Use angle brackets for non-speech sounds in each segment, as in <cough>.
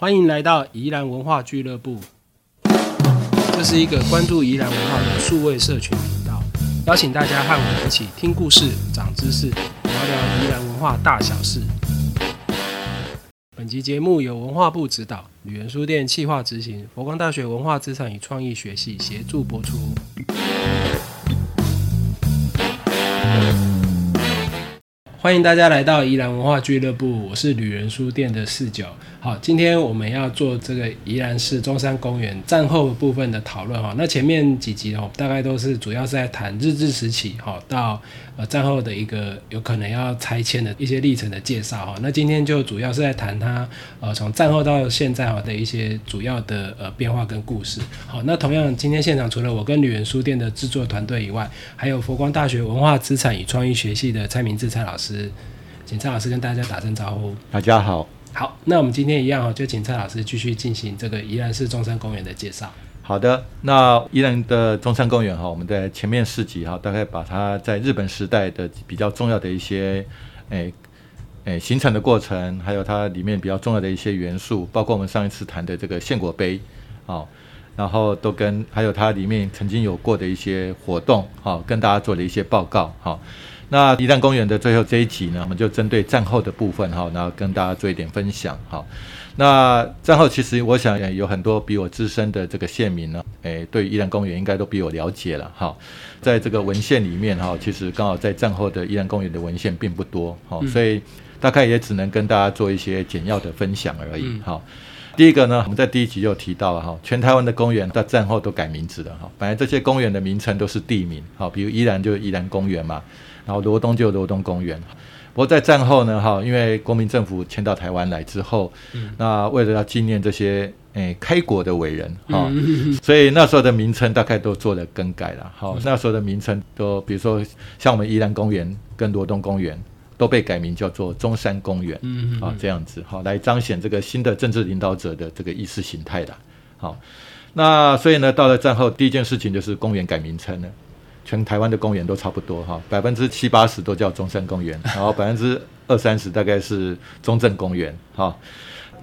欢迎来到宜兰文化俱乐部，这是一个关注宜兰文化的数位社群频道，邀请大家和我一起听故事、长知识，聊聊宜兰文化大小事。本集节目由文化部指导，旅人书店企划执行，佛光大学文化资产与创意学系协助播出。欢迎大家来到宜兰文化俱乐部，我是旅人书店的四九。好，今天我们要做这个宜兰市中山公园战后部分的讨论哈。那前面几集哦，大概都是主要是在谈日治时期哈到呃战后的一个有可能要拆迁的一些历程的介绍哈。那今天就主要是在谈它呃从战后到现在哈的一些主要的呃变化跟故事。好，那同样今天现场除了我跟旅人书店的制作团队以外，还有佛光大学文化资产与创意学系的蔡明志蔡老师，请蔡老师跟大家打声招呼。大家好。好，那我们今天一样哦，就请蔡老师继续进行这个宜兰市中山公园的介绍。好的，那宜兰的中山公园哈，我们在前面四集哈，大概把它在日本时代的比较重要的一些诶诶形成的过程，还有它里面比较重要的一些元素，包括我们上一次谈的这个献果碑，好，然后都跟还有它里面曾经有过的一些活动，好，跟大家做了一些报告，哈。那宜兰公园的最后这一集呢，我们就针对战后的部分哈，然后跟大家做一点分享哈。那战后其实我想有很多比我资深的这个县民呢，诶，对宜兰公园应该都比我了解了哈。在这个文献里面哈，其实刚好在战后的宜兰公园的文献并不多哈，所以大概也只能跟大家做一些简要的分享而已哈。第一个呢，我们在第一集就提到了哈，全台湾的公园在战后都改名字了哈。本来这些公园的名称都是地名，好，比如宜兰就是宜兰公园嘛。然后罗东就有罗东公园，不过在战后呢，哈，因为国民政府迁到台湾来之后，那为了要纪念这些诶开国的伟人，哈，<laughs> 所以那时候的名称大概都做了更改了，好，那时候的名称都，比如说像我们宜兰公园跟罗东公园都被改名叫做中山公园，啊，这样子，好，来彰显这个新的政治领导者的这个意识形态的，好，那所以呢，到了战后第一件事情就是公园改名称了。全台湾的公园都差不多哈，百分之七八十都叫中山公园，然后百分之二三十大概是中正公园哈。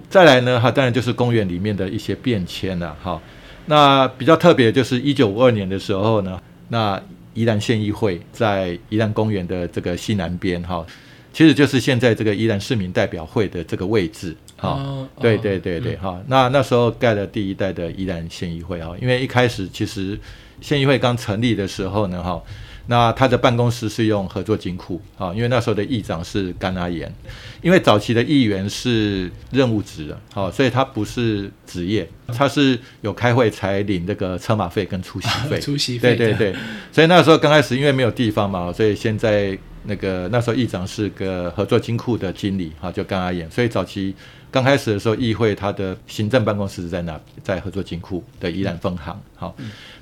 再来呢哈，当然就是公园里面的一些变迁了哈。那比较特别就是一九五二年的时候呢，那宜兰县议会在宜兰公园的这个西南边哈，其实就是现在这个宜兰市民代表会的这个位置哈。对对对对哈，那那时候盖了第一代的宜兰县议会哈，因为一开始其实。县议会刚成立的时候呢，哈，那他的办公室是用合作金库，啊，因为那时候的议长是甘阿言，因为早期的议员是任务职的，好，所以他不是职业，他是有开会才领这个车马费跟出席费，<laughs> 出席费，对对对，所以那时候刚开始因为没有地方嘛，所以现在那个那时候议长是个合作金库的经理，哈，就甘阿言，所以早期。刚开始的时候，议会它的行政办公室是在哪？在合作金库的宜兰分行。好，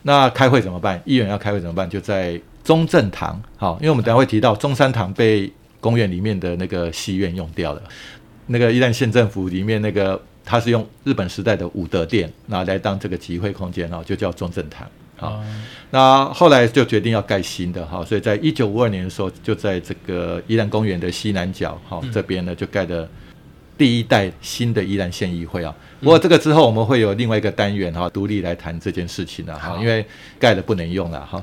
那开会怎么办？议员要开会怎么办？就在中正堂。好，因为我们等下会提到中山堂被公园里面的那个戏院用掉了。那个宜兰县政府里面那个，它是用日本时代的武德殿拿来当这个集会空间，然后就叫中正堂。好，那后来就决定要盖新的。好，所以在一九五二年的时候，就在这个宜兰公园的西南角，好这边呢就盖的。第一代新的宜兰县议会啊，不过这个之后我们会有另外一个单元哈，独立来谈这件事情的哈，因为盖了不能用了哈，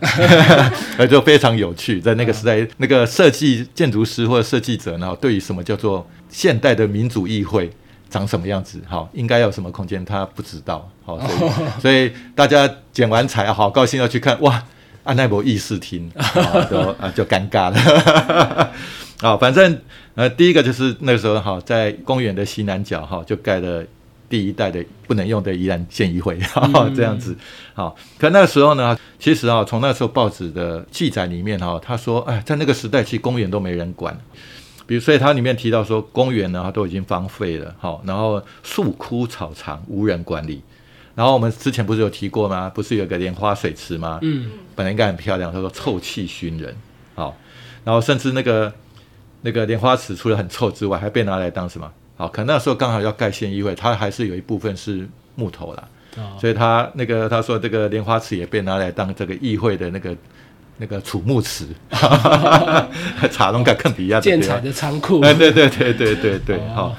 那 <laughs> <laughs> 就非常有趣，在那个时代，那个设计建筑师或者设计者呢，对于什么叫做现代的民主议会长什么样子，哈，应该有什么空间，他不知道，好，所以 <laughs> 所以大家剪完彩好高兴要去看哇，安奈博议事厅，就啊就尴尬了。啊，反正呃，第一个就是那个时候哈，在公园的西南角哈，就盖了第一代的不能用的宜兰县议会，哈，这样子。好，可那个时候呢，其实啊，从那时候报纸的记载里面哈，他说，哎，在那个时代，其实公园都没人管。比如，所以它里面提到说，公园呢，它都已经荒废了，好，然后树枯草长，无人管理。然后我们之前不是有提过吗？不是有个莲花水池吗？嗯，本来应该很漂亮，他说臭气熏人。好，然后甚至那个。那个莲花池除了很臭之外，还被拿来当什么？好，可能那时候刚好要盖县议会，它还是有一部分是木头啦，所以他那个他说这个莲花池也被拿来当这个议会的那个那个储木池，<laughs> 茶农敢更比亚建材的仓库。哎，对对对对对对，好。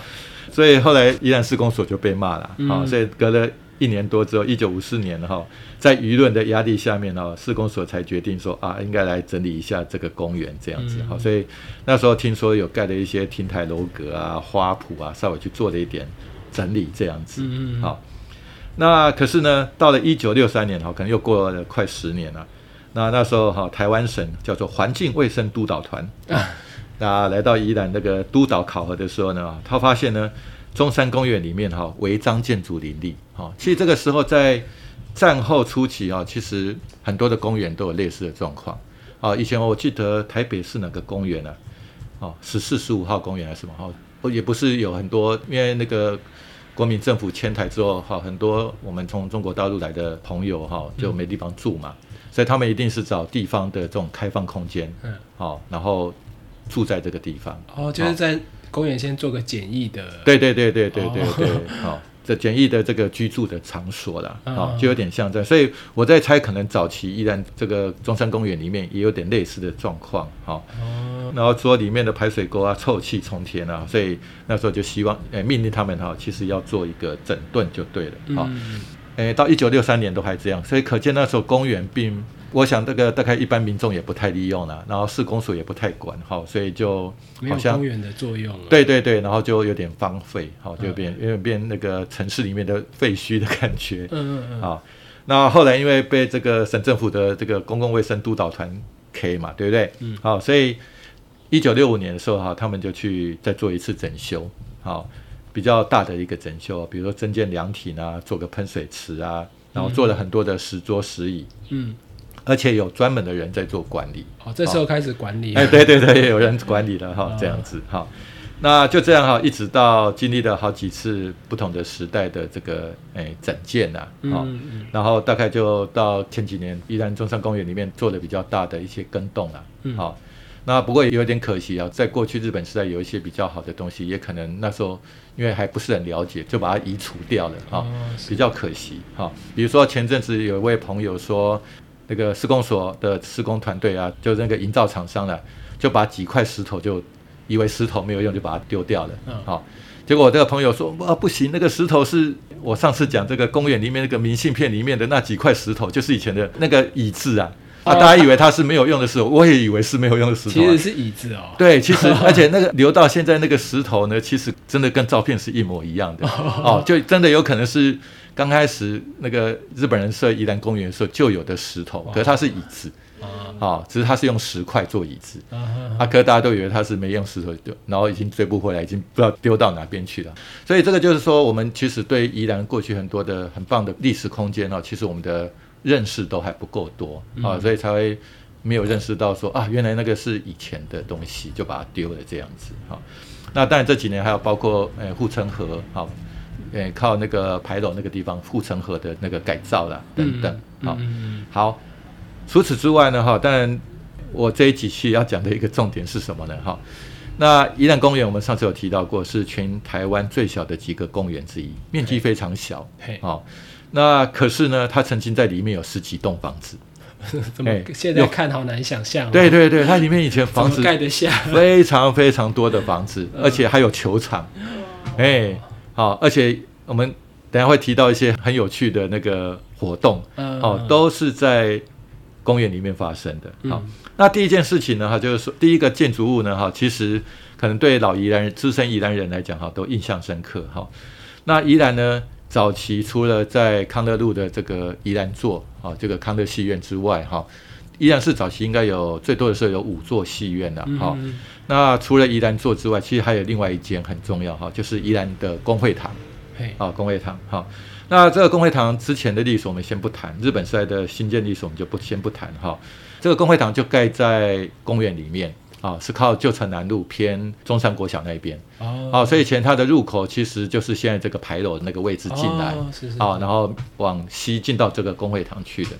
所以后来宜兰施工所就被骂了，好、嗯。所以隔了一年多之后，一九五四年哈，在舆论的压力下面哈，施工所才决定说啊，应该来整理一下这个公园这样子嗯好、所以那时候听说有盖了一些亭台楼阁啊、花圃啊，稍微去做了一点整理这样子，嗯嗯嗯好。那可是呢，到了一九六三年哈，可能又过了快十年了。那那时候哈，台湾省叫做环境卫生督导团，啊 <laughs> 那来到宜兰那个督导考核的时候呢，他发现呢，中山公园里面哈违章建筑林立，哈，其实这个时候在战后初期啊，其实很多的公园都有类似的状况。啊，以前我记得台北市哪个公园啊？哦，十四十五号公园还是什么？哦，也不是有很多，因为那个国民政府迁台之后，哈，很多我们从中国大陆来的朋友哈，就没地方住嘛，所以他们一定是找地方的这种开放空间，嗯，好，然后住在这个地方。哦，就是在公园先做个简易的，对对对对对对哦。对，<laughs> 好、这简易的这个居住的场所啦，嗯好、就有点像这样，所以我在猜，可能早期依然这个中山公园里面也有点类似的状况，好、哦，然后说里面的排水沟啊臭气冲天啊，所以那时候就希望，诶、命令他们哈、其实要做一个整顿就对了，好、嗯，诶，到一九六三年都还这样，所以可见那时候公园并，我想这个大概一般民众也不太利用了，然后市公所也不太管，好，所以就没有好像公园的作用了，，对对对，然后就有点荒废，好，就嗯变有点变那个城市里面的废墟的感觉，嗯嗯嗯，啊，那后来因为被这个省政府的这个公共卫生督导团 K 嘛，对不对？嗯。好，所以一九六五年的时候哈，他们就去再做一次整修，好，比较大的一个整修，比如说增建凉亭啊，做个喷水池啊，然后做了很多的石桌石椅，嗯，而且有专门的人在做管理。哦，这时候开始管理，哎，对对对，有人管理了哈哦，这样子哈。那就这样哈，一直到经历了好几次不同的时代的这个诶整建呐，哈、嗯。嗯然后大概就到前几年，依然中山公园里面做了比较大的一些更动啦，嗯。好、那不过也有点可惜啊，在过去日本时代有一些比较好的东西，也可能那时候因为还不是很了解，就把它移除掉了哈、哦比较可惜哈、比如说前阵子有一位朋友说，那个施工所的施工团队啊，就那个营造厂商了，就把几块石头就以为石头没有用，就把它丢掉了。嗯好、结果我这个朋友说，啊不行，那个石头是我上次讲这个公园里面那个明信片里面的那几块石头，就是以前的那个椅子啊。啊，哦大家以为它是没有用的石头，我也以为是没有用的石头、啊。其实是椅子哦，对，其实而且那个留到现在那个石头呢，其实真的跟照片是一模一样的哦，就真的有可能是刚开始那个日本人设宜兰公园的时候就有的石头，可是它是椅子啊哦，只是它是用石块做椅子。啊啊，可是大家都以为它是没用石头丢，然后已经追不回来，已经不知道丢到哪边去了。所以这个就是说，我们其实对宜兰过去很多的很棒的历史空间哦，其实我们的认识都还不够多啊，所以才会没有认识到说啊，原来那个是以前的东西，就把它丢了这样子哈、那当然这几年还有包括呃护城河好。呃，靠那个牌楼那个地方护城河的那个改造了，等等，好、嗯好，除此之外呢，哈，当然我这一几期要讲的一个重点是什么呢？哈，那宜兰公园我们上次有提到过，是全台湾最小的几个公园之一，面积非常小嘿，哦。那可是呢，它曾经在里面有十几栋房子，<laughs> 怎么哎现在看好难想象哦？对对对，它里面以前房子么盖得下？非常非常多的房子，<laughs> 嗯而且还有球场，哎，好，而且我们等下会提到一些很有趣的那个活动，嗯哦，都是在公园里面发生的。好、嗯那第一件事情呢，哈，就是说第一个建筑物呢，哈，其实可能对老宜兰人、资深宜兰人来讲，哈，都印象深刻。哈，那宜兰呢，早期除了在康乐路的这个宜兰座，啊，这个康乐戏院之外，哈。宜兰市早期应该有最多的时候有五座戏院了，哈、嗯那除了宜兰座之外，其实还有另外一间很重要哈，就是宜兰的工会堂。嘿，啊，工会堂哈。那这个工会堂之前的历史我们先不谈，日本时代的新建历史我们就不先不谈哈。这个工会堂就盖在公园里面啊，是靠旧城南路偏中山国小那边哦啊，所以以前它的入口其实就是现在这个牌楼那个位置进来哦是是啊，然后往西进到这个工会堂去的。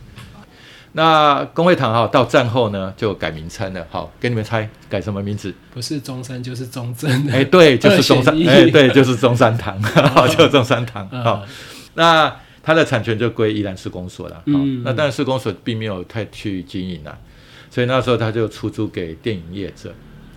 那公会堂哈到战后呢就改名称了，好，给你们猜改什么名字？不是中山就是中正的，哎，对，<laughs> 就是中山哎，对，就是中山堂，<laughs> 好，就是中山堂，嗯。好，那它的产权就归宜兰市公所了，好。嗯，那当然市公所并没有太去经营了，所以那时候他就出租给电影业者，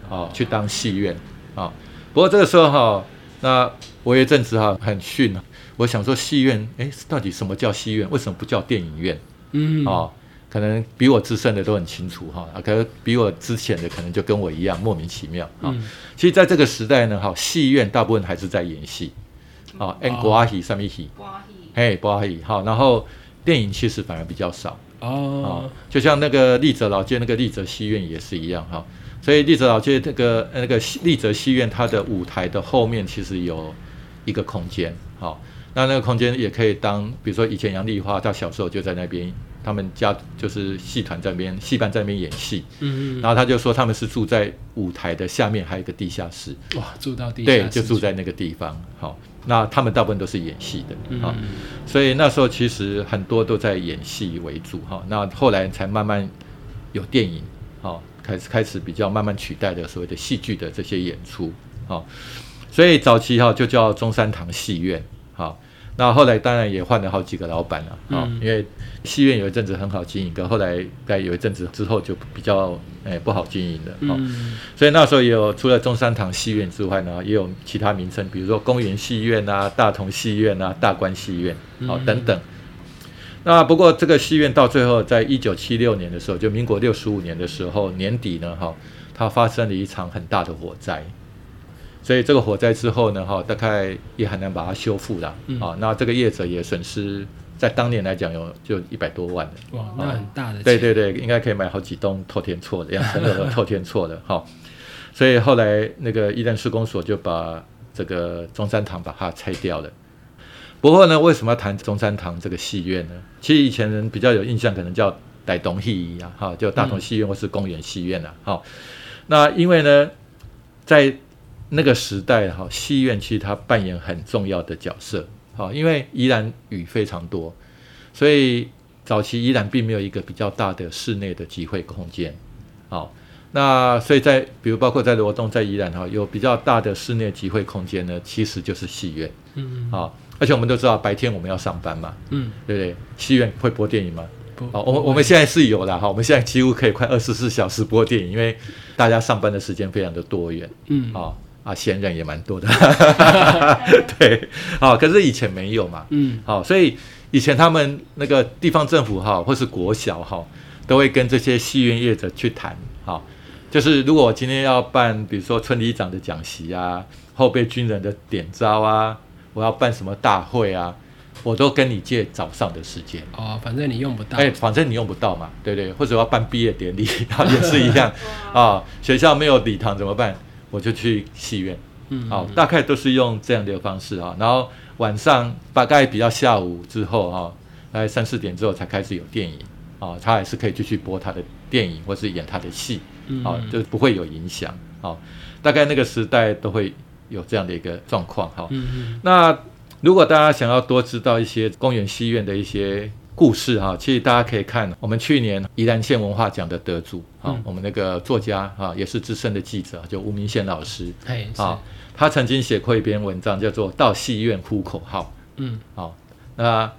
哦，去当戏院，啊，不过这个时候哈，那我有一阵子哈很逊啊，我想说戏院，哎，到底什么叫戏院？为什么不叫电影院？嗯，哦，可能比我资深的都很清楚哈，啊，可能比我之前的可能就跟我一样莫名其妙啊。嗯。其实，在这个时代呢，哈，戏院大部分还是在演戏，啊，演国阿戏、上面戏，瓜戏。嘿，国阿戏，好，然后电影其实反而比较少。啊哦，，就像那个丽泽老街那个丽泽戏院也是一样哈，所以丽泽老街那个呃那个丽泽戏院，它的舞台的后面其实有一个空间，好，那那个空间也可以当，比如说以前杨丽花她小时候就在那边，他们家就是戏团在那边，戏班在那边演戏，嗯嗯然后他就说他们是住在舞台的下面还有一个地下室，嗯，哇，住到地下对，就住在那个地方，好，那他们大部分都是演戏的，嗯。好。所以那时候其实很多都在演戏为主哈，那后来才慢慢有电影，好。开始开始比较慢慢取代的所谓的戏剧的这些演出，好，所以早期哈就叫中山堂戏院，好，那后来当然也换了好几个老板了，啊、嗯因为戏院有一阵子很好经营，可后来在有一阵子之后就比较哎不好经营了，好、嗯所以那时候也有除了中山堂戏院之外呢，也有其他名称，比如说公园戏院啊、大同戏院啊、大观戏院，好、嗯等等。那不过这个戏院到最后，在一九七六年的时候，就民国六十五年的时候年底呢，哈，它发生了一场很大的火灾。所以这个火灾之后呢，哈，大概也很难把它修复了，嗯啊，那这个业者也损失，在当年来讲有就一百多万的。哇，那很大的钱，对对对，应该可以买好几栋透天厝的，两层楼的透天厝的哈。所以后来那个宜兰施工所就把这个中山堂把它拆掉了。不过呢，为什么要谈中山堂这个戏院呢？其实以前人比较有印象，可能叫大同戏啊，哈，就大同戏院或是公园戏院啊，哈。那因为呢，在那个时代哈，戏院其实它扮演很重要的角色，好，因为宜兰雨非常多，所以早期宜兰并没有一个比较大的室内的集会空间，好，那所以在比如包括在罗东在宜兰哈，有比较大的室内集会空间呢，其实就是戏院，嗯好，而且我们都知道白天我们要上班嘛，嗯，对不对？戏院会播电影吗？不好，我们我们现在是有了哈，我们现在几乎可以快二十四小时播电影，因为大家上班的时间非常的多元，嗯。啊啊，闲人也蛮多的，<laughs> 对，好，可是以前没有嘛，嗯好，所以以前他们那个地方政府哈，或是国小哈，都会跟这些戏院业者去谈，好，就是如果我今天要办，比如说村里长的讲席啊，后备军人的点招啊，我要办什么大会啊，我都跟你借早上的时间。哦，反正你用不到，哎，反正你用不到嘛，对不对？或者要办毕业典礼，然后也是一样 <laughs> 啊。学校没有礼堂怎么办？我就去戏院，嗯，好，大概都是用这样的方式啊。然后晚上大概比较下午之后哈，大概三四点之后才开始有电影啊，他还是可以继续播他的电影或是演他的戏，嗯啊，就不会有影响啊。大概那个时代都会有这样的一个状况哈。嗯嗯那如果大家想要多知道一些公园戏院的一些故事哈，其实大家可以看我们去年宜兰县文化奖的得主啊，嗯我们那个作家啊，也是资深的记者，就吴明宪老师哎是啊，他曾经写过一篇文章，叫做《到戏院呼口号》。嗯好，那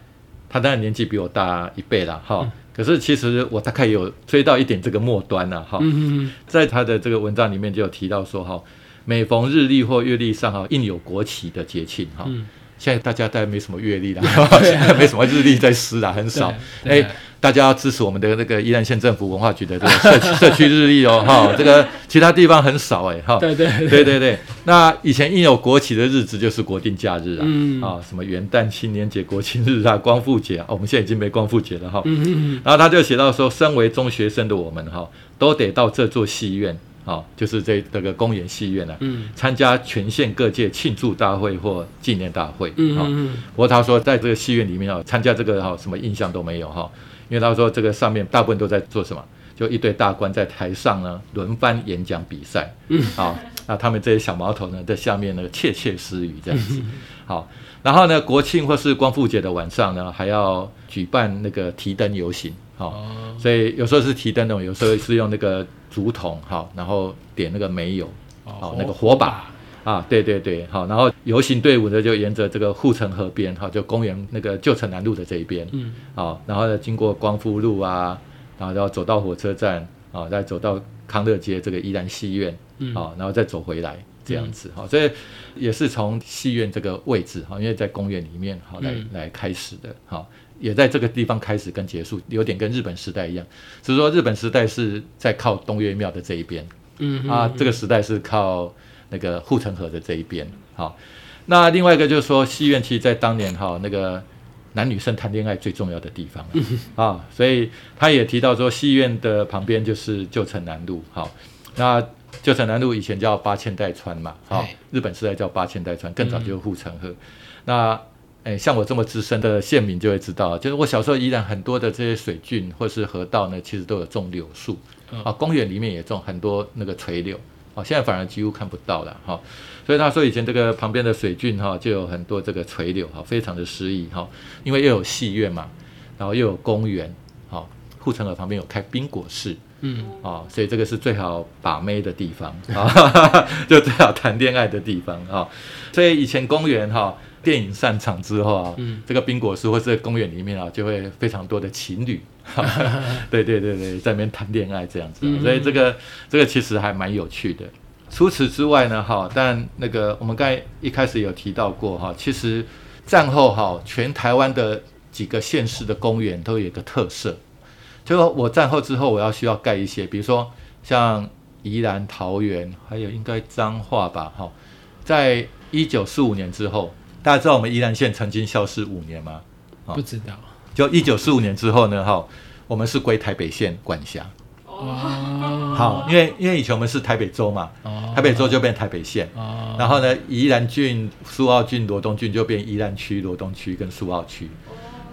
他当然年纪比我大一倍了哈，嗯可是其实我大概有追到一点这个末端了哈。嗯嗯在他的这个文章里面就有提到说哈，每逢日历或月历上哈，印有国旗的节庆哈。嗯，现在大家大概没什么阅历了，<laughs> 现在没什么日历在撕啦，很少。对哎，大家要支持我们的那个宜兰县政府文化局的这个社区 <laughs> 社区日历哦，哈，这个其他地方很少哎，哈。对对对对对，那以前印有国旗的日子就是国定假日啊，嗯啊，什么元旦、青年节、国庆日啊、光复节啊，哦我们现在已经没光复节了哈。嗯嗯然后他就写到说，身为中学生的我们哈，都得到这座戏院啊，就是这这个公园戏院啊，嗯。参加全县各界庆祝大会或纪念大会。啊嗯嗯。不过他说，在这个戏院里面啊，参加这个哈什么印象都没有哈，因为他说这个上面大部分都在做什么，就一堆大官在台上呢轮番演讲比赛，嗯。好，那他们这些小毛头呢在下面呢窃窃私语这样子，好，<laughs> 然后呢国庆或是光复节的晚上呢还要举办那个提灯游行，好、哦。所以有时候是提灯笼，有时候是用那个竹筒，好，然后点那个煤油，好，那个火把。啊，对对对，好，然后游行队伍呢就沿着这个护城河边，哈，就公园那个旧城南路的这一边，嗯。好，然后呢经过光复路啊，然后要走到火车站，啊，再走到康乐街这个宜兰戏院，嗯。好，然后再走回来，这样子哈，所以也是从戏院这个位置哈，因为在公园里面哈来来开始的哈，也在这个地方开始跟结束，有点跟日本时代一样，只是说日本时代是在靠东岳庙的这一边，嗯啊，这个时代是靠那个护城河的这一边，好，那另外一个就是说戏院其实，在当年哈那个。男女生谈恋爱最重要的地方啊，所以他也提到说，戏院的旁边就是旧城南路。好，那旧城南路以前叫八千代川嘛，好，日本时代叫八千代川，更早就是护城河。那诶，像我这么资深的县民就会知道，就是我小时候依然很多的这些水郡或是河道呢，其实都有种柳树啊，公园里面也种很多那个垂柳。啊，现在反而几乎看不到了哈，所以他说以前这个旁边的水郡哈就有很多这个垂柳哈，非常的诗意哈，因为又有戏院嘛，然后又有公园，好，护城河旁边有开冰果室，嗯，啊，所以这个是最好把妹的地方啊，<laughs> 就最好谈恋爱的地方啊，所以以前公园哈，电影散场之后啊，嗯，这个冰果树或是公园里面啊，就会非常多的情侣。<laughs> 对对对对，在那边谈恋爱这样子，所以这个这个其实还蛮有趣的。除此之外呢，哈，但那个我们刚才一开始有提到过哈，其实战后哈，全台湾的几个县市的公园都有一个特色，就说我战后之后我要需要盖一些，比如说像宜兰、桃园，还有应该彰化吧，哈，在一九四五年之后，大家知道我们宜兰县曾经消失五年吗？不知道。就一九四五年之后呢，哈，我们是归台北县管辖。哦，好，因为因为以前我们是台北州嘛，台北州就变台北县。哦，然后呢，宜兰郡、苏澳郡、罗东郡就变宜兰区、罗东区跟苏澳区。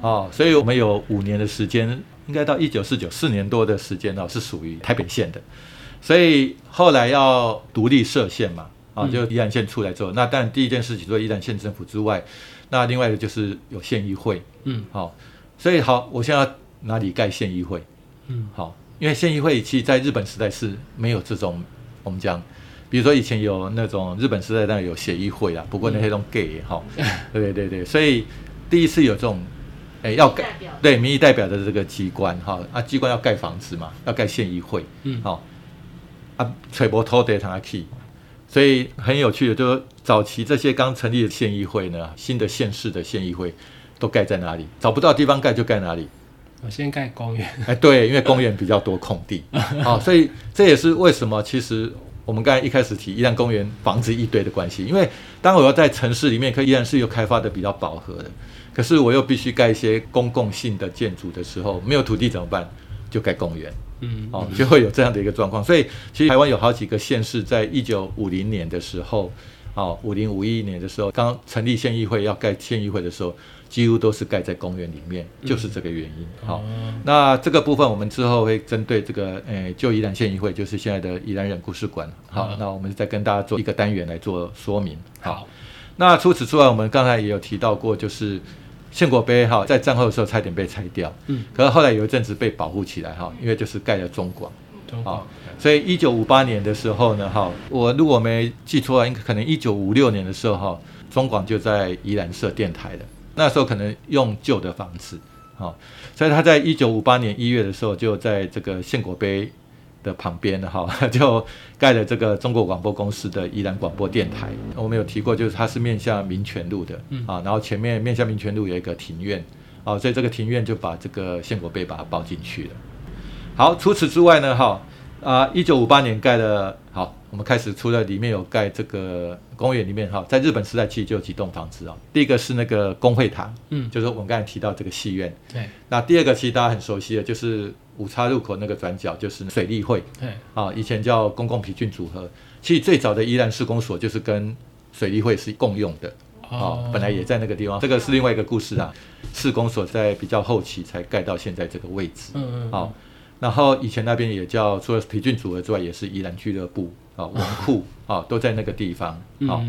哦，所以我们有五年的时间，应该到一九四九四年多的时间哦，是属于台北县的。所以后来要独立设县嘛，啊，就宜兰县出来之后，那但第一件事情，除了宜兰县政府之外，那另外一个就是有县议会。嗯，好。所以好，我现在哪里盖县议会？嗯，好，因为县议会其实在日本时代是没有这种，我们讲，比如说以前有那种日本时代当然有协议会啦，不过那些都 gay <laughs> 哈，对对对，所以第一次有这种，哎，要盖对民意代表的这个机关哈，啊，机关要盖房子嘛，要盖县议会，嗯，好，啊，吹波托得他去，所以很有趣的，就是早期这些刚成立的县议会呢，新的县市的县议会。都盖在哪里？找不到地方盖就盖哪里。我先盖公园。哎，对，因为公园比较多空地。好，<laughs> 所以这也是为什么其实我们刚才一开始提宜兰公园房子一堆的关系。因为当我要在城市里面，可依然是又开发的比较饱和的，可是我又必须盖一些公共性的建筑的时候，没有土地怎么办？就盖公园。嗯，哦，就会有这样的一个状况。所以其实台湾有好几个县市在一九五零年的时候，哦，五零五一年的时候，刚成立县议会要盖县议会的时候。几乎都是盖在公园里面，就是这个原因。好，那这个部分我们之后会针对这个，诶，旧宜兰县议会，就是现在的宜兰人故事馆。好，那我们再跟大家做一个单元来做说明。好，那除此之外，我们刚才也有提到过，就是宪国碑哈，在战后的时候差点被拆掉，嗯，可是后来有一阵子被保护起来哈，因为就是盖了中广，好，所以一九五八年的时候呢，哈，我如果没记错，应该可能一九五六年的时候哈，中广就在宜兰设电台了。那时候可能用旧的房子，好，所以他在一九五八年一月的时候，就在这个献国碑的旁边哈，<laughs> 就盖了这个中国广播公司的宜兰广播电台。我们有提过，就是它是面向民权路的，啊，然后前面面向民权路有一个庭院，啊，所以这个庭院就把这个献国碑把它包进去了。好，除此之外呢，哈。啊，一九五八年盖的，好，我们开始出了里面有盖这个公园里面哈，在日本时代其实就有几栋房子啊。第一个是那个工会堂，嗯，就是我们刚才提到这个戏院。对。那第二个其实大家很熟悉的，就是五叉路口那个转角，就是水利会。对。啊，以前叫公共皮郡组合，其实最早的宜兰施工所就是跟水利会是共用的。哦。本来也在那个地方，这个是另外一个故事啊。市公所在比较后期才盖到现在这个位置。嗯嗯。好。然后以前那边也叫除了皮郡组合之外，也是宜兰俱乐部啊文库啊都在那个地方啊。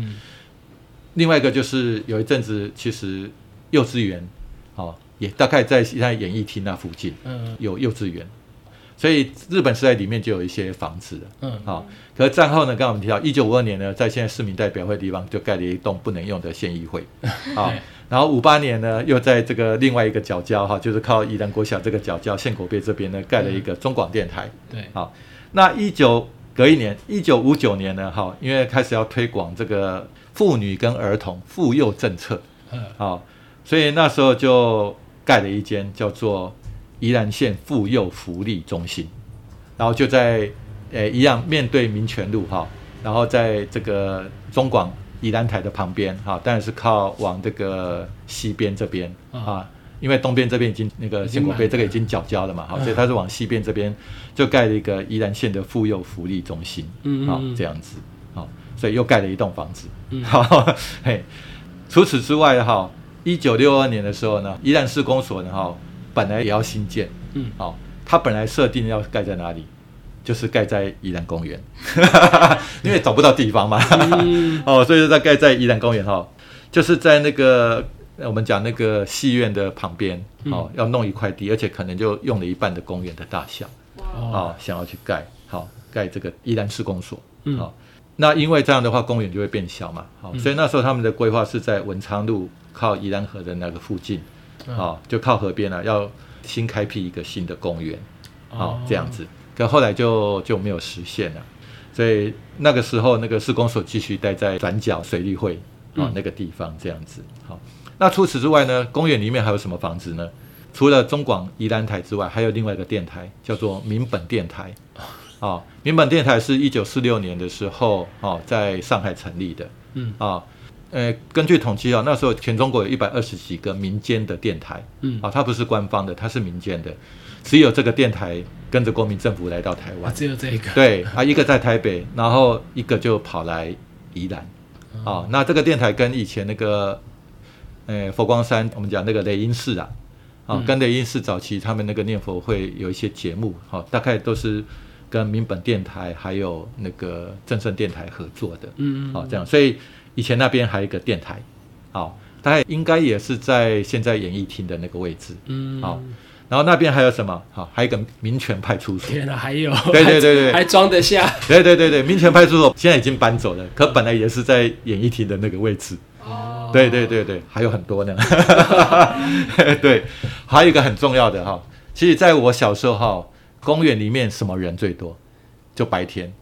另外一个就是有一阵子，其实幼稚园啊也大概在现在演艺厅那附近有幼稚园，所以日本时代里面就有一些房子的。嗯，好。可是战后呢，刚刚我们提到一九五二年呢，在现在市民代表会地方就盖了一栋不能用的县议会啊。<laughs> 然后五八年呢，又在这个另外一个角角哈，就是靠宜兰国小这个角角县国碑这边呢，盖了一个中广电台。对，好，那一九隔一年，一九五九年呢，哈，因为开始要推广这个妇女跟儿童妇幼政策，嗯。好，所以那时候就盖了一间叫做宜兰县妇幼福利中心，然后就在呃一样面对民权路哈，然后在这个中广宜兰台的旁边哈，当然是靠往这个西边这边啊。因为东边这边已经那个建国碑这个已经缴交了嘛，好，所以它是往西边这边就盖了一个宜兰县的妇幼福利中心，嗯好这样子，好，所以又盖了一栋房子，嗯。好，<laughs> 嘿，除此之外哈，一九六二年的时候呢，宜兰市公所呢哈本来也要新建，嗯。好，它本来设定要盖在哪里，就是盖在宜兰公园，<laughs> 因为找不到地方嘛，嗯。<laughs> 哦，所以就在盖在宜兰公园哈，就是在那个我们讲那个戏院的旁边，哦，要弄一块地，而且可能就用了一半的公园的大小，哦啊，想要去盖，好盖这个宜兰市公所，嗯。好，那因为这样的话，公园就会变小嘛，好，所以那时候他们的规划是在文昌路靠宜兰河的那个附近，啊，就靠河边啊，要新开辟一个新的公园，好哦。这样子，可后来就就没有实现了。所以那个时候，那个施工所继续待在转角水利会啊、嗯那个地方这样子。好，那除此之外呢，公园里面还有什么房子呢？除了中广宜兰台之外，还有另外一个电台叫做民本电台。啊，民本电台是一九四六年的时候哦，在上海成立的。嗯啊，呃，根据统计啊，那时候全中国有一百二十几个民间的电台。嗯啊，它不是官方的，它是民间的，只有这个电台跟着国民政府来到台湾啊，。只有这一个，对啊，一个在台北，然后一个就跑来宜兰。哦，那这个电台跟以前那个，呃，佛光山我们讲那个雷音寺啊，啊，嗯跟雷音寺早期他们那个念佛会有一些节目，哈、大概都是跟民本电台还有那个正盛电台合作的。嗯好、这样，所以以前那边还有一个电台，好、大概应该也是在现在演艺厅的那个位置。嗯，好、然后那边还有什么？好、还有一个民权派出所。天哪，还有，对对对对还还装得下，对对对对，民权派出所现在已经搬走了，可本来也是在演艺厅的那个位置。哦对对对对，还有很多呢。<laughs> 对，还有一个很重要的哈，其实在我小时候哈，公园里面什么人最多？就白天。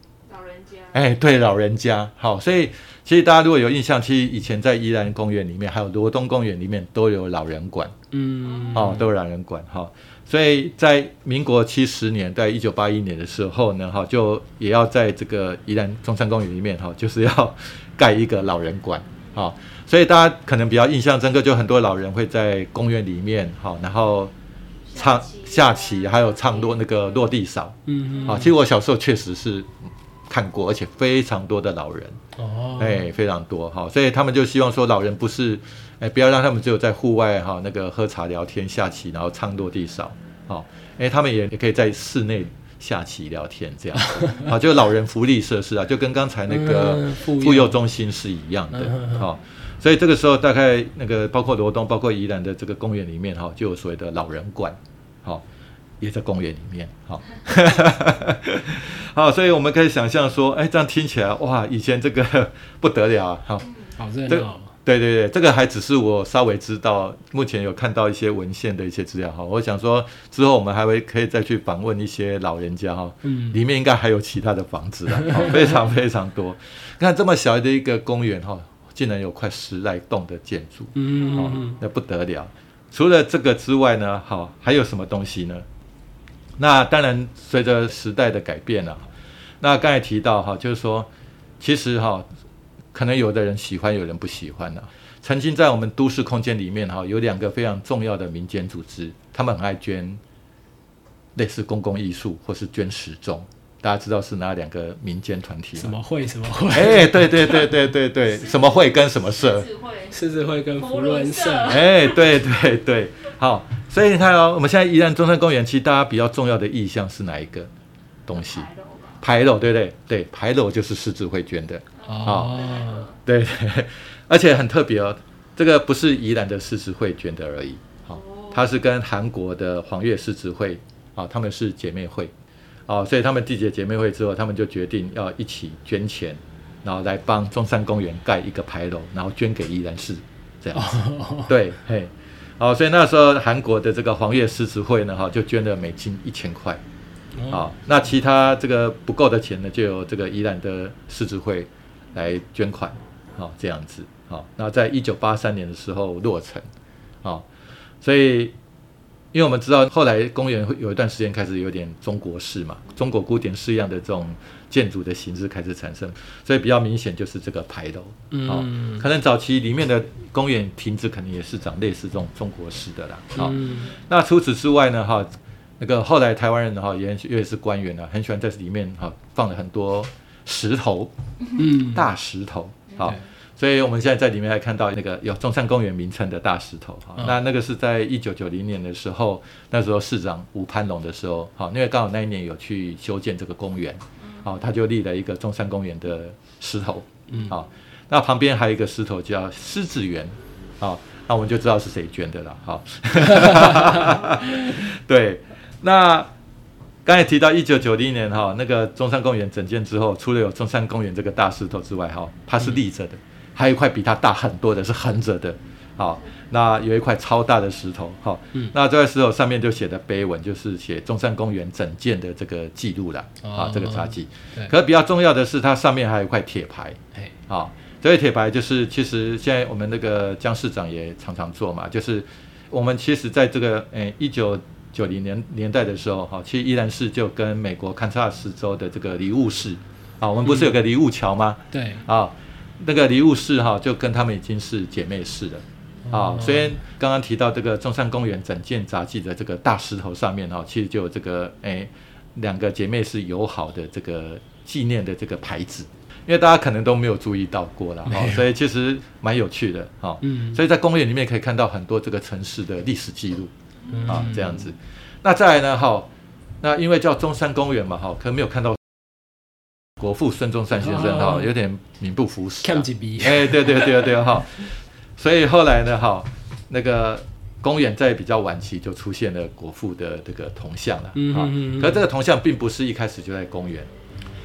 哎，对，老人家。好，所以其实大家如果有印象，其实以前在宜兰公园里面，还有罗东公园里面都有老人馆。嗯，哦，都有老人馆哈、所以在民国七十年，在一九八一年的时候呢，哈、就也要在这个宜兰中山公园里面哈、就是要盖一个老人馆哈、所以大家可能比较印象深刻，就很多老人会在公园里面哈、然后唱下棋，还有唱落那个落地扫。嗯，啊、其实我小时候确实是看过，而且非常多的老人。哦，哎，非常多哈，所以他们就希望说，老人不是，哎，不要让他们只有在户外哈，那个喝茶聊天、下棋，然后唱落地少，好，哎，他们也也可以在室内下棋聊天这样子，<laughs> 好，就老人福利设施啊，就跟刚才那个嗯妇幼中心是一样的好，所以这个时候大概那个包括罗东、包括宜兰的这个公园里面哈，就有所谓的老人馆，好。也在公园里面，好，好，所以我们可以想象说，哎，这样听起来，哇，以前这个 <laughs> 不得了啊，好，好热这闹，对对对，这个还只是我稍微知道，目前有看到一些文献的一些资料哈。我想说之后我们还会可以再去访问一些老人家哈，嗯，里面应该还有其他的房子啊，非常非常多。看这么小的一个公园哈，竟然有快十来栋的建筑，嗯嗯，那不得了。除了这个之外呢，好还有什么东西呢？那当然随着时代的改变啊，那刚才提到哈，就是说其实哈，可能有的人喜欢，有人不喜欢了、曾经在我们都市空间里面哈，有两个非常重要的民间组织，他们很爱捐类似公共艺术或是捐时钟。大家知道是哪两个民间团体吗？什么会什么会，哎，对对对对对对，什么会跟什么社？智慧，狮子会跟福福伦社。哎，对对对，好，所以你看哦，我们现在宜兰中山公园，其实大家比较重要的意向是哪一个东西？牌楼吧牌楼，对不对？对，牌楼就是狮子会捐的，哦，对对，而且很特别哦，这个不是宜兰的狮子会捐的而已，好、哦它是跟韩国的黄月狮子会啊，他们是姐妹会，哦，所以他们缔结姐妹会之后，他们就决定要一起捐钱，然后来帮中山公园盖一个牌楼，然后捐给宜兰市，这样子。对，嘿，哦，所以那时候韩国的这个黄月狮子会呢，哈，就捐了美金一千块，啊，那其他这个不够的钱呢，就由这个宜兰的市执会来捐款，好这样子，好，那在一九八三年的时候落成，啊，所以。因为我们知道，后来公园有一段时间开始有点中国式嘛，中国古典式样的这种建筑的形式开始产生，所以比较明显就是这个牌楼，嗯，可能早期里面的公园亭子可能也是长类似这种中国式的啦，好，那除此之外呢，哈，那个后来台湾人哈也因为是官员啊，很喜欢在里面哈放了很多石头，嗯，大石头，好。所以我们现在在里面还看到那个有中山公园名称的大石头哈，那那个是在一九九零年的时候，那时候市长吴潘龙的时候，好，因为刚好那一年有去修建这个公园，好，他就立了一个中山公园的石头，嗯，好，那旁边还有一个石头叫狮子园，好，那我们就知道是谁捐的了，好，<laughs> 对，那刚才提到一九九零年哈，那个中山公园整建之后，除了有中山公园这个大石头之外，哈，它是立着的。还有一块比它大很多的，是横着的，好，那有一块超大的石头，好，那这块石头上面就写的碑文，就是写中山公园整建的这个记录了，啊，这个札记。可是比较重要的是，它上面还有一块铁牌，好，这块铁牌就是其实现在我们那个江市长也常常做嘛，就是我们其实在这个诶一九九零年年代的时候，哈，其实依然是就跟美国堪萨斯州的这个礼物市，啊，我们不是有个礼物桥吗？对，啊。那个礼物室哈，就跟他们已经是姐妹市了啊。虽然刚刚提到这个中山公园整件杂技的这个大石头上面哈，其实就有这个哎两个姐妹是友好的这个纪念的这个牌子，因为大家可能都没有注意到过了哈，<laughs> 所以其实蛮有趣的哈。嗯，所以在公园里面可以看到很多这个城市的历史记录啊，这样子。那再来呢哈，那因为叫中山公园嘛哈，可能没有看到。国父孙中山先生哈，有点名不符实。<laughs> 哎，对对对对哈，所以后来呢哈，那个公园在比较晚期就出现了国父的这个铜像了啊。可这个铜像并不是一开始就在公园，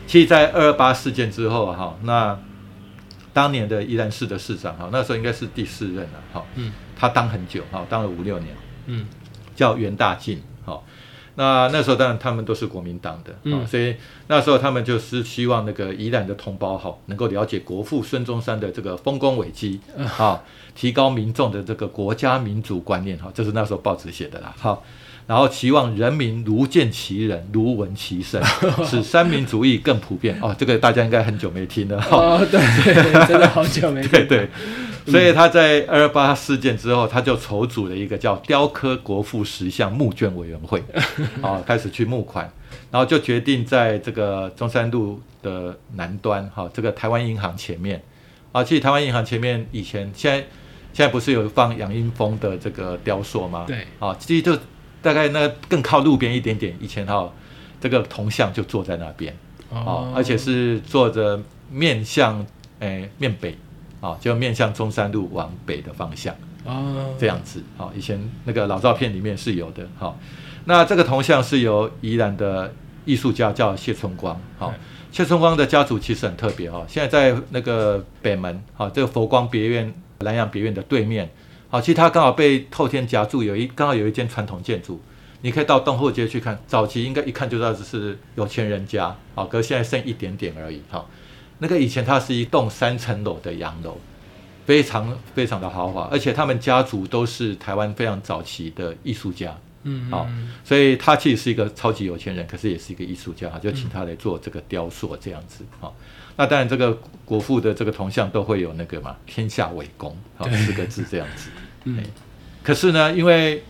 其实在二二八事件之后哈，那当年的宜兰市的市长哈，那时候应该是第四任了哈，他当很久哈，当了五六年，嗯，叫袁大进哈。那那时候当然他们都是国民党的啊，所以那时候他们就是希望那个宜兰的同胞哈，能够了解国父孙中山的这个丰功伟绩啊，提高民众的这个国家民主观念哈，这是那时候报纸写的啦，好。然后期望人民如见其人，如闻其声，<laughs> 使三民主义更普遍。哦，这个大家应该很久没听了。哦，对对，真的好久没听。对 <laughs> 对，所以他在二二八事件之后，他就筹组了一个叫雕刻国父石像募捐委员会，啊，<laughs> 开始去募款，然后就决定在这个中山路的南端，哈，这个台湾银行前面，啊，其实台湾银行前面以前现在现在不是有放杨英风的这个雕塑吗？对，啊，其实就。大概那更靠路边一点点，以前哈，这个铜像就坐在那边，哦，而且是坐着面向诶面北，啊，就面向中山路往北的方向，哦，这样子，好，以前那个老照片里面是有的，好，那这个铜像是由宜兰的艺术家叫谢春光，好，谢春光的家族其实很特别哈，现在在那个北门，好，这个佛光别院、南洋别院的对面。好，其实它刚好被透天夹住，有一刚好有一间传统建筑，你可以到东后街去看。早期应该一看就知道这是有钱人家，好，可是现在剩一点点而已。好，那个以前它是一栋三层楼的洋楼，非常非常的豪华，而且他们家族都是台湾非常早期的艺术家，嗯，好，所以他其实是一个超级有钱人，可是也是一个艺术家，就请他来做这个雕塑这样子，好。那当然，这个国父的这个铜像都会有那个嘛“天下为公”好四个字这样子。嗯。可是呢，因为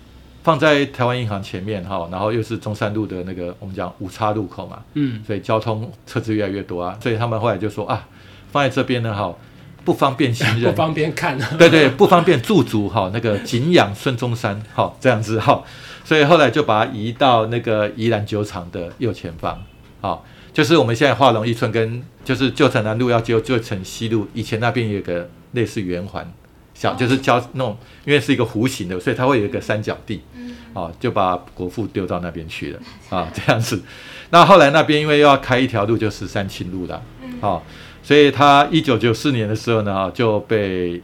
放在台湾银行前面哈，然后又是中山路的那个我们讲五叉路口嘛，嗯，所以交通车子越来越多啊，所以他们后来就说啊，放在这边呢哈，不方便行人，<laughs> 不方便看，对对，不方便驻足哈，那个景仰孙中山哈这样子哈，所以后来就把它移到那个宜兰酒厂的右前方，好。就是我们现在化龙一村跟就是旧城南路要接旧城西路，以前那边有个类似圆环，小就是交那种，因为是一个弧形的，所以它会有一个三角地，啊，就把国父丢到那边去了啊，这样子。那后来那边因为又要开一条路，就是三清路了，啊，所以他一九九四年的时候呢，就被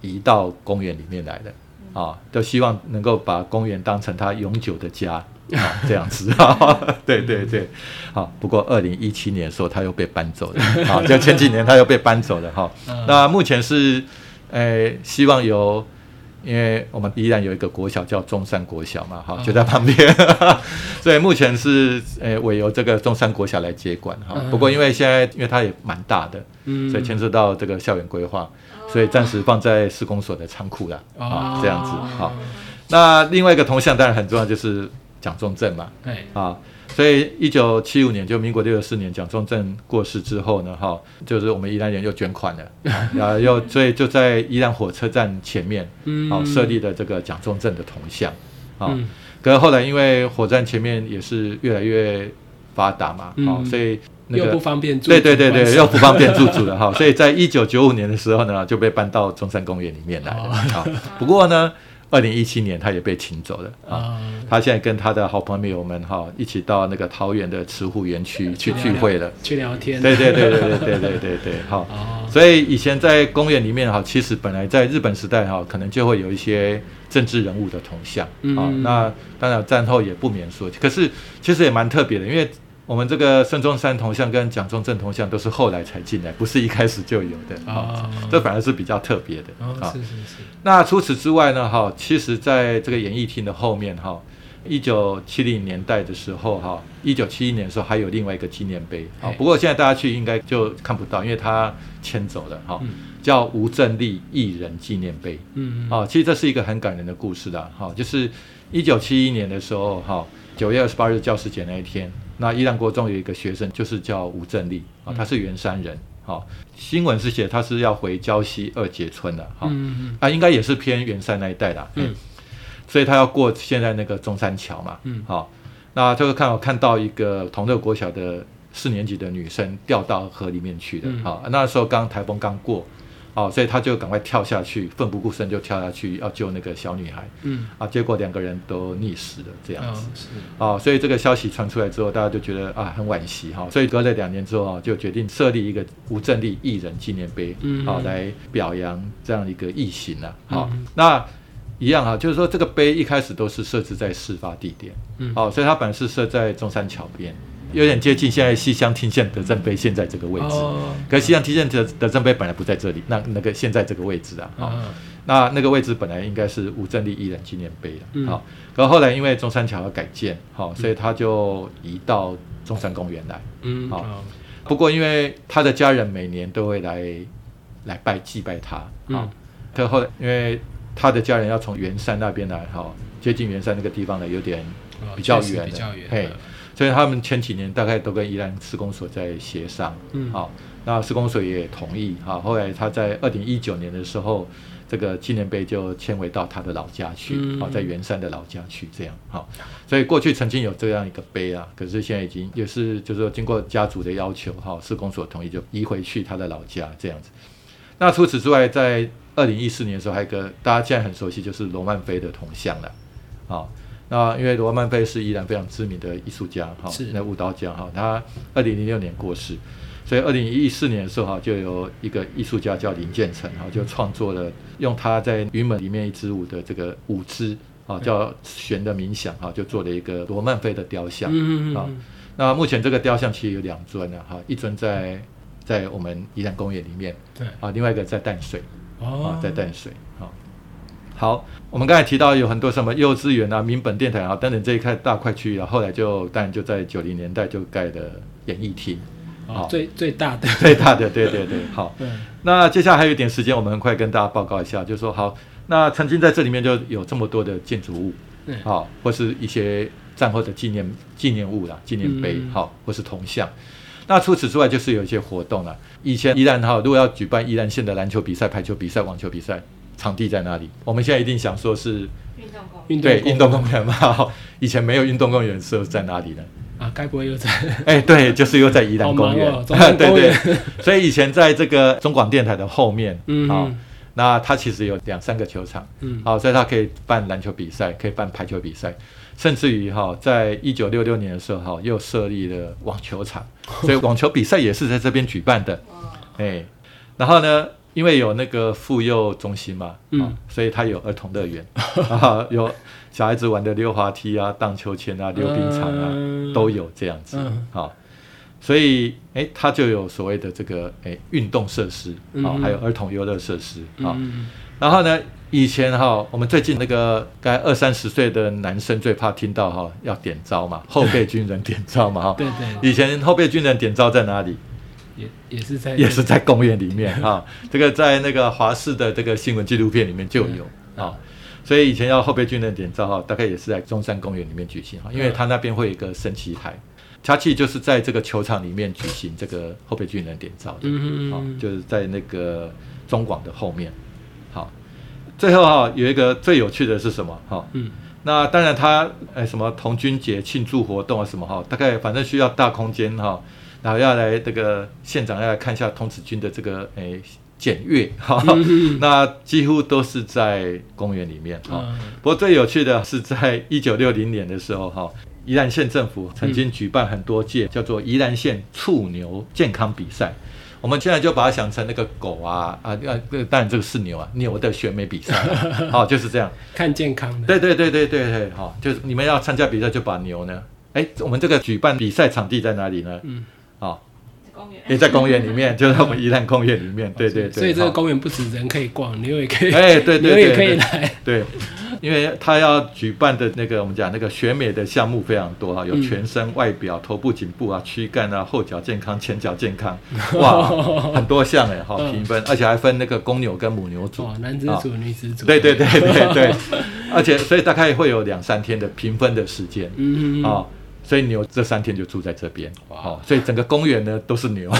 移到公园里面来了，啊，都希望能够把公园当成他永久的家。<laughs> 啊，这样子，<laughs> 对对对，好。不过二零一七年的时候，他又被搬走了，好，就前几年他又被搬走了哈。那目前是，诶，希望由。因为我们依然有一个国小叫中山国小嘛，哈，就在旁边，<laughs> 所以目前是诶委由这个中山国小来接管哈。不过因为现在因为它也蛮大的，嗯，所以牵涉到这个校园规划，所以暂时放在施工所的仓库了啊，这样子好。那另外一个铜像当然很重要，就是蒋中正嘛，对啊。所以，一九七五年，就民国六十四年，蒋中正过世之后呢，哈，就是我们宜兰人又捐款了，<laughs> 然后，又所以就在宜兰火车站前面，好设立了这个蒋中正的铜像，啊，可是后来因为火车站前面也是越来越发达嘛，好，所以那个不方便住，对对对对，又不方便住住了哈，<laughs> 所以在一九九五年的时候呢，就被搬到中山公园里面来了，好，不过呢。二零一七年，他也被请走了啊！他现在跟他的好朋友们哈一起到那个桃园的慈湖园区去聚会了，去聊天。对对对对对对对对对，好。所以以前在公园里面哈，其实本来在日本时代哈，可能就会有一些政治人物的铜像啊。那当然战后也不免说，可是其实也蛮特别的，因为。我们这个孙中山铜像跟蒋中正铜像都是后来才进来，不是一开始就有的啊，这反而是比较特别的啊。是是是。那除此之外呢，哈，其实在这个演艺厅的后面哈，一九七零年代的时候哈，一九七一年的时候还有另外一个纪念碑啊，不过现在大家去应该就看不到，因为它迁走了哈，叫吴正立艺人纪念碑。嗯嗯。啊，其实这是一个很感人的故事的哈，就是一九七一年的时候哈，九月二十八日教师节那一天。那伊朗国中有一个学生，就是叫吴正立啊，他是圆山人，好，新闻是写他是要回礁溪二节村的，哈，啊，应该也是偏圆山那一带的，嗯，所以他要过现在那个中山桥嘛，嗯，好，那就是看我看到一个同乐国小的四年级的女生掉到河里面去的，好，那时候刚台风刚过。哦，所以他就赶快跳下去，奋不顾身就跳下去要救那个小女孩。嗯，啊，结果两个人都溺死了，这样子。是。哦，所以这个消息传出来之后，大家就觉得啊，很惋惜哈。所以隔了两年之后啊，就决定设立一个吴正立艺人纪念碑，嗯好来表扬这样一个义行啊。好，那一样啊，就是说这个碑一开始都是设置在事发地点。嗯。哦，所以它本来是设在中山桥边。有点接近现在西乡听县德政碑现在这个位置，可西乡听县德德政碑本来不在这里，那那个现在这个位置啊，好，那那个位置本来应该是吴正立艺人纪念碑的，好，可后来因为中山桥要改建，好，所以他就移到中山公园来，嗯，好，不过因为他的家人每年都会来来拜祭拜他，好，可后来因为他的家人要从圆山那边来，好，接近圆山那个地方呢，有点比较远的，嘿。所以他们前几年大概都跟宜兰施工所在协商，嗯，好，那施工所也同意，哈，后来他在二零一九年的时候，这个纪念碑就迁回到他的老家去，好，在圆山的老家去，这样，好，所以过去曾经有这样一个碑啊，可是现在已经也是，就是说经过家族的要求，哈，施工所同意就移回去他的老家这样子。那除此之外，在二零一四年的时候，还有一个大家现在很熟悉，就是罗曼菲的铜像了，好。那因为罗曼菲是依然非常知名的艺术家哈，是。那舞蹈家哈，他二零零六年过世，所以二零一四年的时候哈，就有一个艺术家叫林建成哈，就创作了用他在云门里面一支舞的这个舞姿啊，叫弦的冥想哈，就做了一个罗曼菲的雕像啊。那目前这个雕像其实有两尊呢哈，一尊在在我们宜兰公园里面，对。啊，另外一个在淡水啊，在淡水啊。好，我们刚才提到有很多什么幼稚园啊、民本电台啊等等这一块大块区域啊，后来就当然就在九零年代就盖的演艺厅，啊，最最大的 <laughs> 最大的，对对对，好。<laughs> 那接下来还有一点时间，我们很快跟大家报告一下，就是说好，那曾经在这里面就有这么多的建筑物，好，或是一些战后的纪念纪念物啦、纪念碑，好，或是铜像。那除此之外，就是有一些活动了。以前依然哈，如果要举办依然县的篮球比赛、排球比赛、网球比赛。场地在哪里？我们现在一定想说是运动公园，对运动公园嘛。以前没有运动公园是在哪里呢？啊，该不会又在？哎，对，就是又在宜兰公园。<laughs> <laughs> 对对，所以以前在这个中广电台的后面，嗯，好，那它其实有两三个球场，嗯，好，所以它可以办篮球比赛，可以办排球比赛，甚至于哈，在一九六六年的时候哈，又设立了网球场，所以网球比赛也是在这边举办的。哎，然后呢？因为有那个妇幼中心嘛，嗯。啊，所以它有儿童乐园，<laughs> 啊，有小孩子玩的溜滑梯啊、荡秋千啊、溜冰场啊，嗯。都有这样子，嗯。好、所以哎，它就有所谓的这个哎运动设施，啊、嗯。还有儿童游乐设施，啊、嗯。然后呢，以前哈、我们最近那个该二三十岁的男生最怕听到哈、要点招嘛，后备军人点招嘛哈、对对，以前后备军人点招在哪里？也也是在也是在公园里面 <laughs> 哈、这个在那个华视的这个新闻纪录片里面就有嗯啊、所以以前要后备军人点照哈，大概也是在中山公园里面举行哈，因为嗯他那边会有一个升旗台，他其实就是在这个球场里面举行这个后备军人点照的，嗯啊、就是在那个中广的后面，好，最后哈、有一个最有趣的是什么哈？嗯。那当然他，呃什么童军节庆祝活动啊什么哈，大概反正需要大空间哈，然后要来这个县长要来看一下童子军的这个诶检阅哈，嗯那几乎都是在公园里面哈。嗯不过最有趣的是在一九六零年的时候哈，宜兰县政府曾经举办很多届叫做宜兰县畜牛健康比赛。我们现在就把它想成那个狗啊啊啊，当然这个是牛啊，牛的选美比赛啊，<laughs> 好就是这样。看健康的，对对对对对对，好、就是你们要参加比赛，就把牛呢，哎，我们这个举办比赛场地在哪里呢？嗯，好、公园。也在公园里面，就在我们宜兰公园里面。<laughs> 对对对，所以这个公园不止人可以逛，牛也可以，哎，对对对，牛也可以对来，对，因为他要举办的那个我们讲那个选美的项目非常多哈，有嗯全身、外表、头部、颈部啊、躯干啊、后脚健康、前脚健康，<laughs> 哇，很多项哎，好嗯。评分，而且还分那个公牛跟母牛组。哦，，男子组、女子组，对对对对对，<laughs> 而且所以大概会有两三天的评分的时间。嗯，啊、所以牛这三天就住在这边，好、所以整个公园呢都是牛，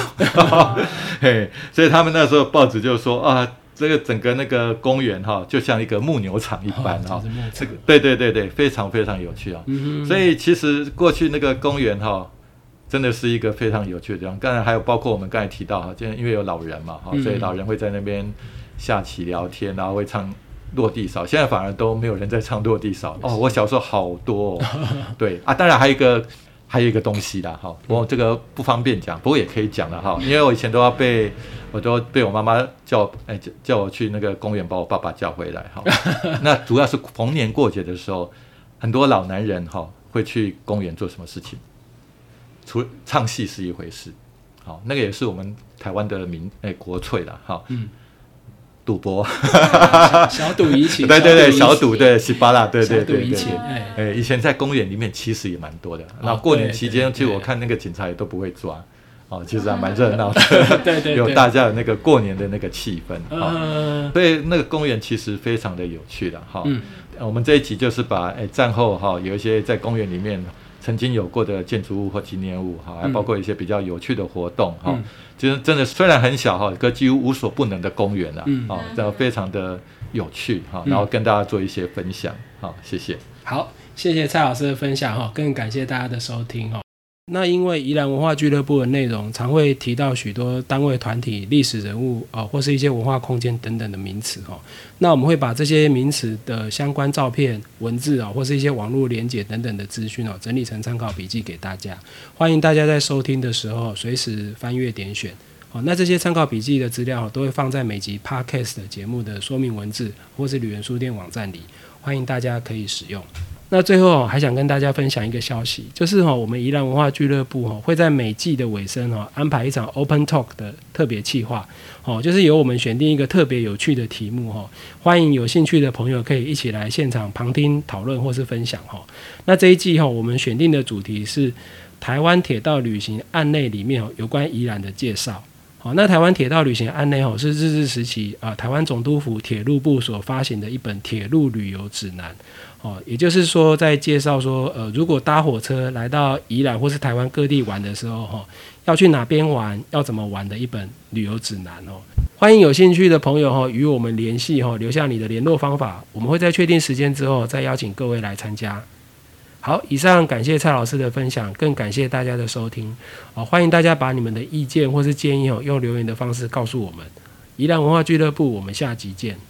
<laughs> 嘿，所以他们那时候报纸就说啊，这个整个那个公园哈、就像一个牧牛场一般哈、哦这个对对对对，非常非常有趣啊、嗯，所以其实过去那个公园哈、真的是一个非常有趣的地方。当然还有包括我们刚才提到哈，就因为有老人嘛哈，嗯。所以老人会在那边下棋聊天，然后会唱落地扫。现在反而都没有人在唱落地扫哦。我小时候好多、哦，<laughs> 对啊，当然还有一个。还有一个东西啦，哈，不过这个不方便讲，不过也可以讲了哈，因为我以前都要被，我都被我妈妈叫，哎、叫叫我去那个公园把我爸爸叫回来哈。<laughs> 那主要是逢年过节的时候，很多老男人哈会去公园做什么事情？除唱戏是一回事，好，那个也是我们台湾的民哎、国粹了哈。嗯，赌博，<laughs> 小赌怡情，对对对，小小赌赌对西巴拉，对对对对。哎，哎，以前在公园里面其实也蛮多的，那哦过年期间，其实我看那个警察也都不会抓，哦，其实还蛮热闹的，<laughs> 对对对。有大家的那个过年的那个气氛，哈。嗯所以那个公园其实非常的有趣的哈。我们这一集就是把诶战后哈有一些在公园里面曾经有过的建筑物或纪念物哈，还嗯包括一些比较有趣的活动哈嗯。就是真的虽然很小哈，可几乎无所不能的公园啊，嗯啊，这样非常的有趣哈，嗯然后跟大家做一些分享，好，谢谢。好，谢谢蔡老师的分享哈，更感谢大家的收听哦。那因为宜兰文化俱乐部的内容常会提到许多单位、团体、历史人物啊、或是一些文化空间等等的名词哦。那我们会把这些名词的相关照片、文字啊、或是一些网络连结等等的资讯哦，整理成参考笔记给大家。欢迎大家在收听的时候随时翻阅点选。好，那这些参考笔记的资料都会放在每集 Podcast 的节目的说明文字，或是旅人书店网站里，欢迎大家可以使用。那最后还想跟大家分享一个消息，就是哈，我们宜兰文化俱乐部哈会在每季的尾声哈安排一场 Open Talk 的特别企划，哦，就是由我们选定一个特别有趣的题目哈，欢迎有兴趣的朋友可以一起来现场旁听讨论或是分享哈。那这一季哈我们选定的主题是台湾铁道旅行案内里面有关宜兰的介绍。好，那台湾铁道旅行案内哦是日治时期啊、台湾总督府铁路部所发行的一本铁路旅游指南。哦，也就是说，在介绍说，呃，如果搭火车来到宜兰或是台湾各地玩的时候，哈、要去哪边玩，要怎么玩的一本旅游指南哦。欢迎有兴趣的朋友哈、与我们联系哈、留下你的联络方法，我们会在确定时间之后再邀请各位来参加。好，以上感谢蔡老师的分享，更感谢大家的收听。好、欢迎大家把你们的意见或是建议哦，用留言的方式告诉我们。宜兰文化俱乐部，我们下集见。